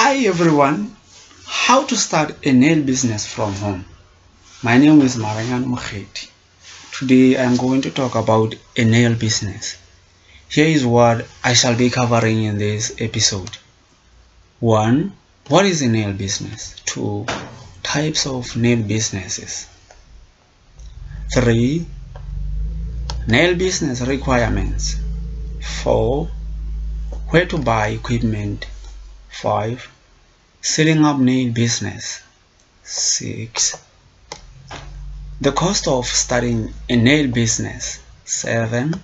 Hi everyone, how to start a nail business from home. My name is Maranyan Mukheti. Today I am going to talk about a nail business. Here is what I shall be covering in this episode. 1. What is a nail business? 2. Types of nail businesses. 3. Nail business requirements. 4. Where to buy equipment 5. Setting up nail business 6. The cost of starting a nail business 7.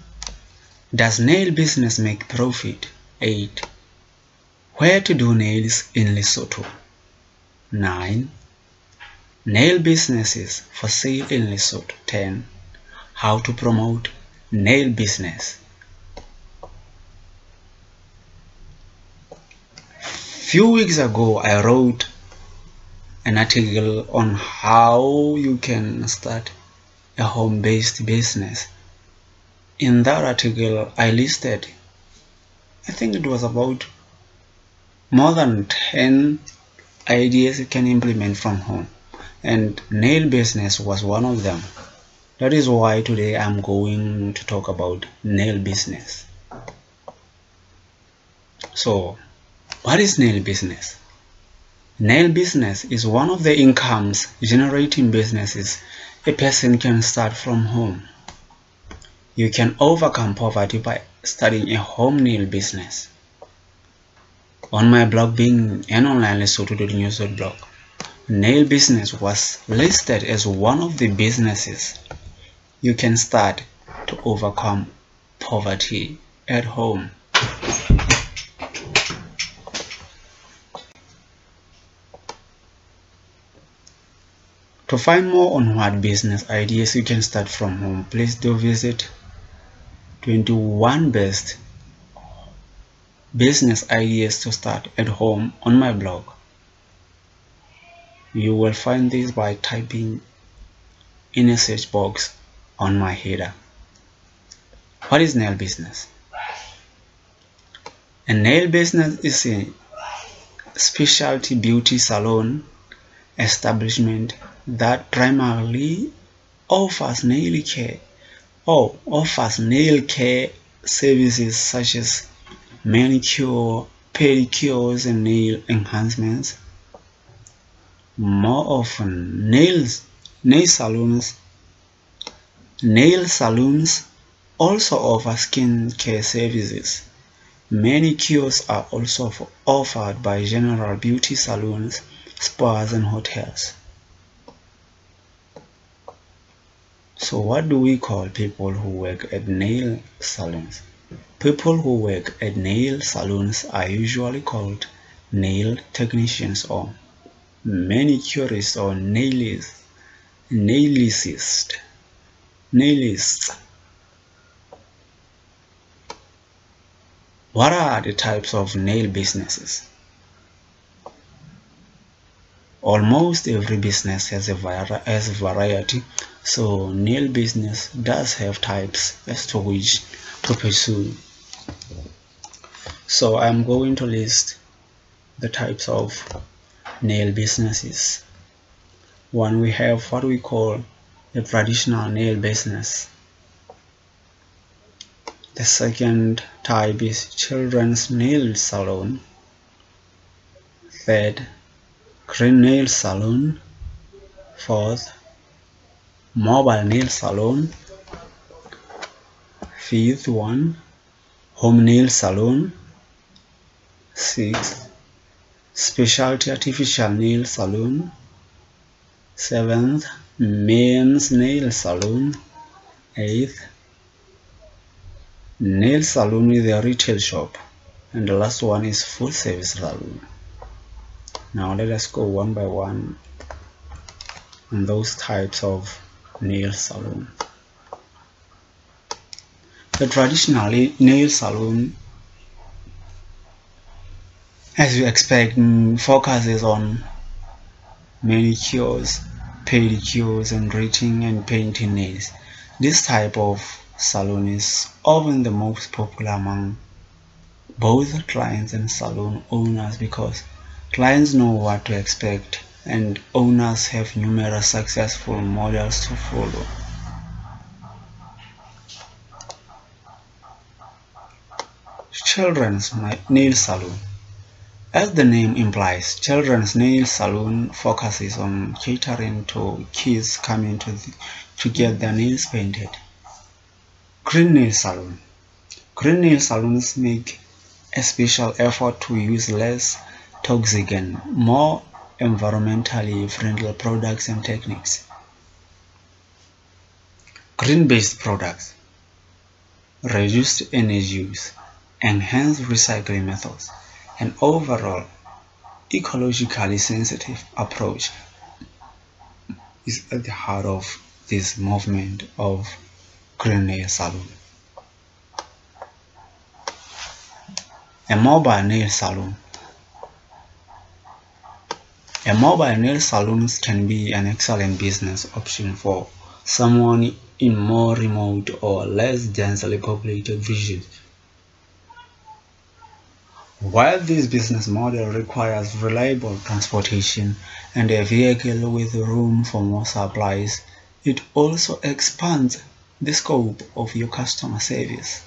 Does nail business make profit 8. Where to do nails in Lesotho 9. Nail businesses for sale in Lesotho 10. How to promote nail business few weeks ago I wrote an article on how you can start a home-based business. In that article I listed I think it was about more than 10 ideas you can implement from home and nail business was one of them. That is why today I'm going to talk about nail business. So what is nail business? Nail business is one of the incomes generating businesses a person can start from home. You can overcome poverty by starting a home nail business. On my blog being an online blog, nail business was listed as one of the businesses you can start to overcome poverty at home. To find more on what business ideas you can start from home, please do visit 21 best business ideas to start at home on my blog. You will find this by typing in a search box on my header. What is nail business? A nail business is a specialty beauty salon establishment that primarily offers nail care or offers nail care services such as manicure, pedicures, and nail enhancements. More often, nails, nail salons, nail salons also offer skin care services. Manicures are also offered by general beauty salons, spas, and hotels. So what do we call people who work at nail salons? People who work at nail salons are usually called nail technicians or manicurists or nailists. Nailist. Nailists. What are the types of nail businesses? Almost every business has a, has variety so nail business does have types as to which to pursue. So I'm going to list the types of nail businesses. One we have what we call a traditional nail business. The second type is children's nail salon. Third, green nail salon. Fourth, mobile nail salon. Fifth one home nail salon. Sixth specialty artificial nail salon. Seventh men's nail salon. Eighth nail salon with a retail shop. And the last one is full service salon now let us go one by one on those types of nail salon. The traditional nail salon, as you expect, mm, focuses on manicures, pedicures, and grading and painting nails. This type of salon is often the most popular among both clients and salon owners because Clients know what to expect and owners have numerous successful models to follow. Children's Nail Salon As the name implies, Children's Nail Salon focuses on catering to kids coming to, the, to get their nails painted. Green Nail Salon Green nail salons make a special effort to use less toxic and more environmentally friendly products and techniques. Green-based products, reduced energy use, enhanced recycling methods, and overall ecologically sensitive approach is at the heart of this movement of green nail salon. A mobile nail salon a mobile nail salons can be an excellent business option for someone in more remote or less densely populated regions. While this business model requires reliable transportation and a vehicle with room for more supplies, it also expands the scope of your customer service.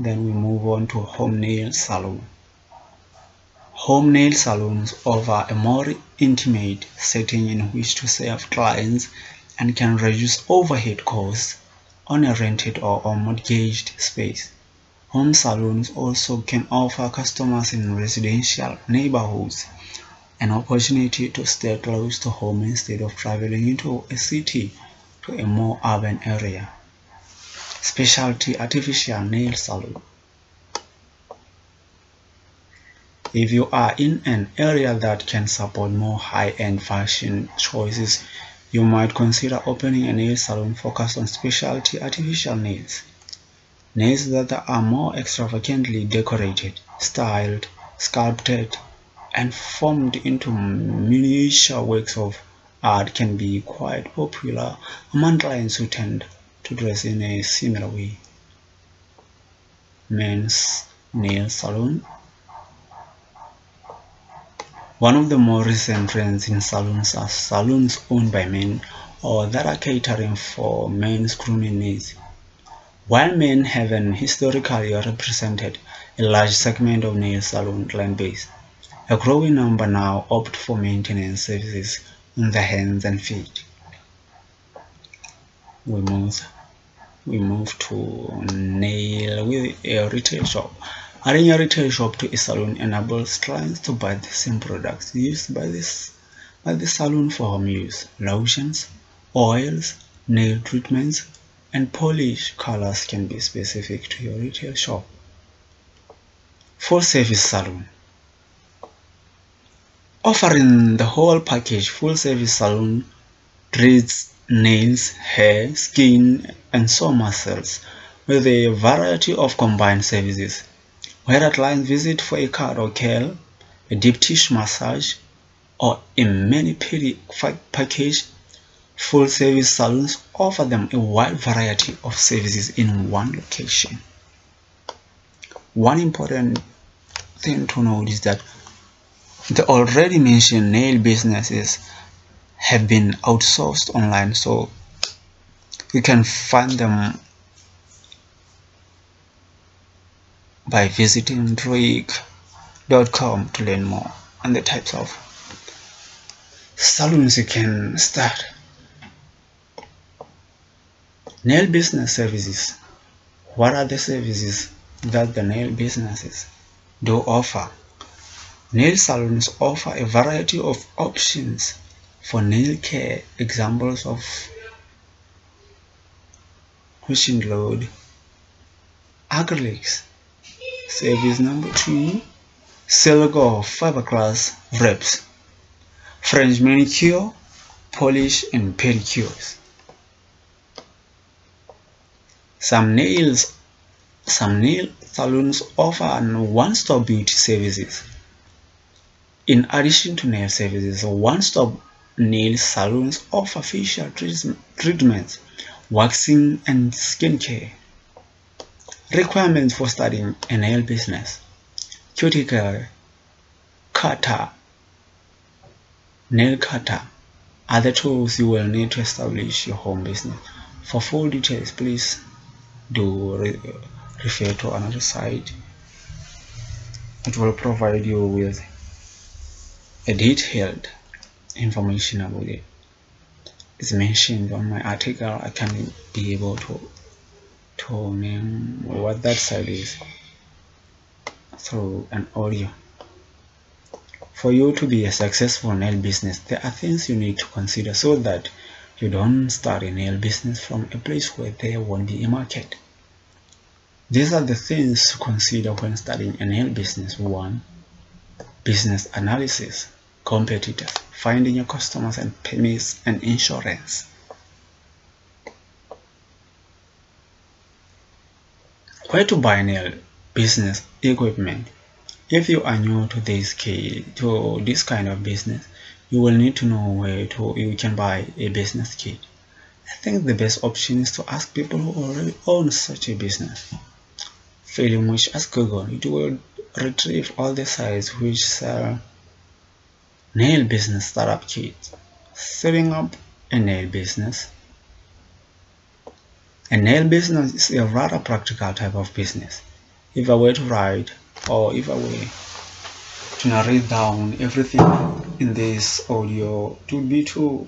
Then we move on to home nail salon. Home nail salons offer a more intimate setting in which to serve clients and can reduce overhead costs on a rented or mortgaged space. Home salons also can offer customers in residential neighborhoods an opportunity to stay close to home instead of traveling into a city to a more urban area. Specialty Artificial Nail Salon If you are in an area that can support more high-end fashion choices, you might consider opening a nail salon focused on specialty artificial nails. Nails that are more extravagantly decorated, styled, sculpted, and formed into miniature works of art can be quite popular among clients who tend to dress in a similar way. Men's nail salon one of the more recent trends in salons are salons owned by men or that are catering for men's grooming needs. While men have historically represented a large segment of nail salon client base, a growing number now opt for maintenance services on the hands and feet. We move, we move to nail with a retail shop. Adding a retail shop to a salon enables clients to buy the same products used by this by the salon for home use. Lotions, oils, nail treatments, and polish colors can be specific to your retail shop. Full service salon. Offering the whole package, full service salon treats nails, hair, skin, and sore muscles with a variety of combined services where a client visit for a curl, a deep tissue massage, or a mani-pedi package, full service salons offer them a wide variety of services in one location. One important thing to note is that the already mentioned nail businesses have been outsourced online so you can find them by visiting Drake.com to learn more on the types of salons you can start. Nail business services. What are the services that the nail businesses do offer? Nail salons offer a variety of options for nail care. Examples of which include acrylics, Service number two, silk or fiberglass wraps, French manicure, polish and pedicures. Some nails, some nail salons offer one-stop beauty services. In addition to nail services, one-stop nail salons offer facial treatments, waxing and skincare. Requirements for starting a nail business. Cuticle cutter nail cutter are the tools you will need to establish your home business. For full details, please do re refer to another site. It will provide you with a detailed information about it. It's mentioned on my article. I can be able to name what that side is through an audio. For you to be a successful nail business, there are things you need to consider so that you don't start a nail business from a place where there won't be a market. These are the things to consider when starting a nail business. 1. Business analysis, competitors, finding your customers and permits and insurance. Where to buy nail business equipment? If you are new to this key to this kind of business you will need to know where to you can buy a business kit. I think the best option is to ask people who already own such a business. Failing which ask google it will retrieve all the sites which sell nail business startup kits. Setting up a nail business a nail business is a rather practical type of business. If I were to write or if I were to narrate down everything in this audio it would be too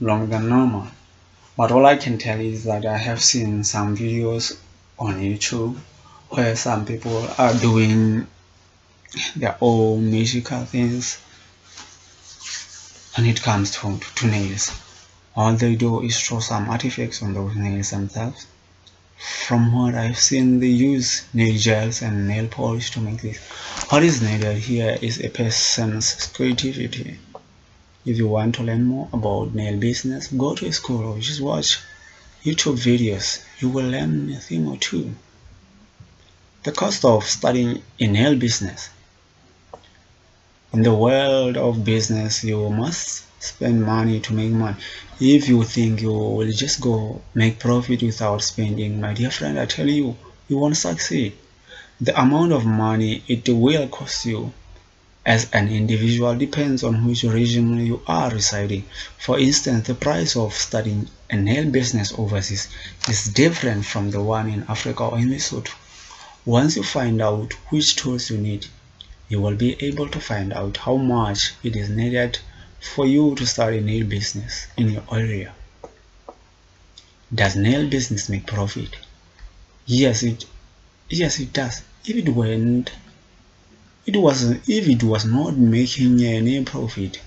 long than normal. But all I can tell is that I have seen some videos on YouTube where some people are doing their own magical things when it comes to, to nails all they do is throw some artifacts on those nails themselves from what I've seen they use nail gels and nail polish to make this. What is needed here is a person's creativity. If you want to learn more about nail business go to a school or just watch YouTube videos. You will learn a thing or two. The cost of studying a nail business in the world of business you must spend money to make money if you think you will just go make profit without spending my dear friend i tell you you won't succeed the amount of money it will cost you as an individual depends on which region you are residing. For instance, the price of studying a nail business overseas is different from the one in Africa or in Lesotho. Once you find out which tools you need, you will be able to find out how much it is needed for you to start a nail business in your area. Does nail business make profit? Yes, it yes it does. If it weren't it was if it was not making any profit,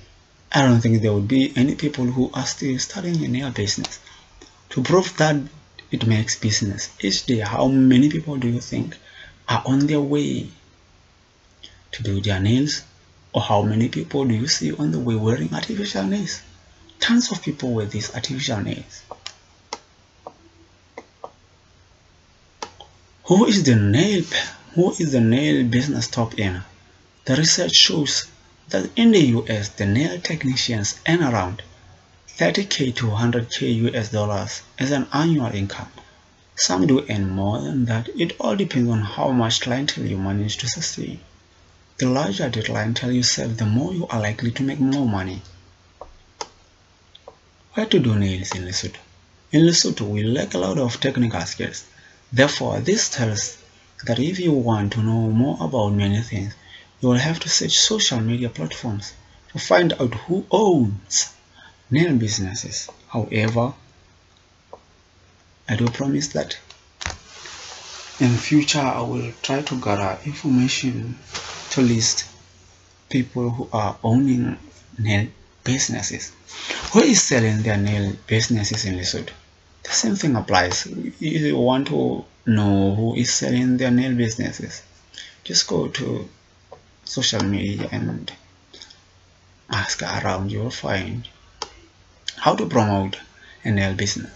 I don't think there would be any people who are still starting a nail business. To prove that it makes business each day, how many people do you think are on their way to do their nails or how many people do you see on the way wearing artificial nails? Tons of people wear these artificial nails. Who is the nail who is the nail business top earner? The research shows that in the US the nail technicians earn around 30k to 100k US dollars as an annual income. Some do earn more than that. It all depends on how much clientele you manage to sustain. The larger the clientele you serve, the more you are likely to make more money. Where to do nails in Lesotho? In Lesotho, we lack a lot of technical skills. Therefore, this tells that if you want to know more about many things, you will have to search social media platforms to find out who owns nail businesses. However, I do promise that in future I will try to gather information to list people who are owning nail businesses. Who is selling their nail businesses in Lesotho? The same thing applies. If you want to know who is selling their nail businesses, just go to social media and ask around. You'll find how to promote a nail business.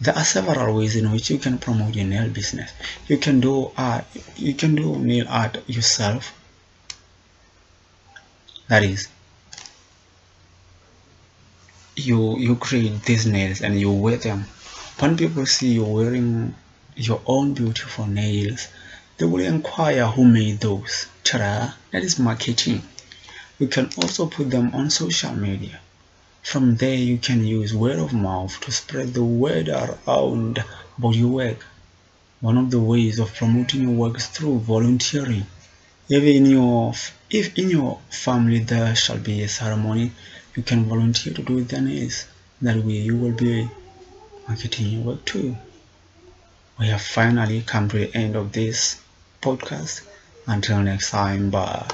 There are several ways in which you can promote your nail business. You can do art. You can do nail art yourself that is you you create these nails and you wear them when people see you wearing your own beautiful nails they will inquire who made those ta-da that is marketing you can also put them on social media. From there, you can use word of mouth to spread the word around about your work. One of the ways of promoting your work is through volunteering. If in your if in your family there shall be a ceremony, you can volunteer to do the nails. That way you will be marketing your work too. We have finally come to the end of this podcast. Until next time, bye.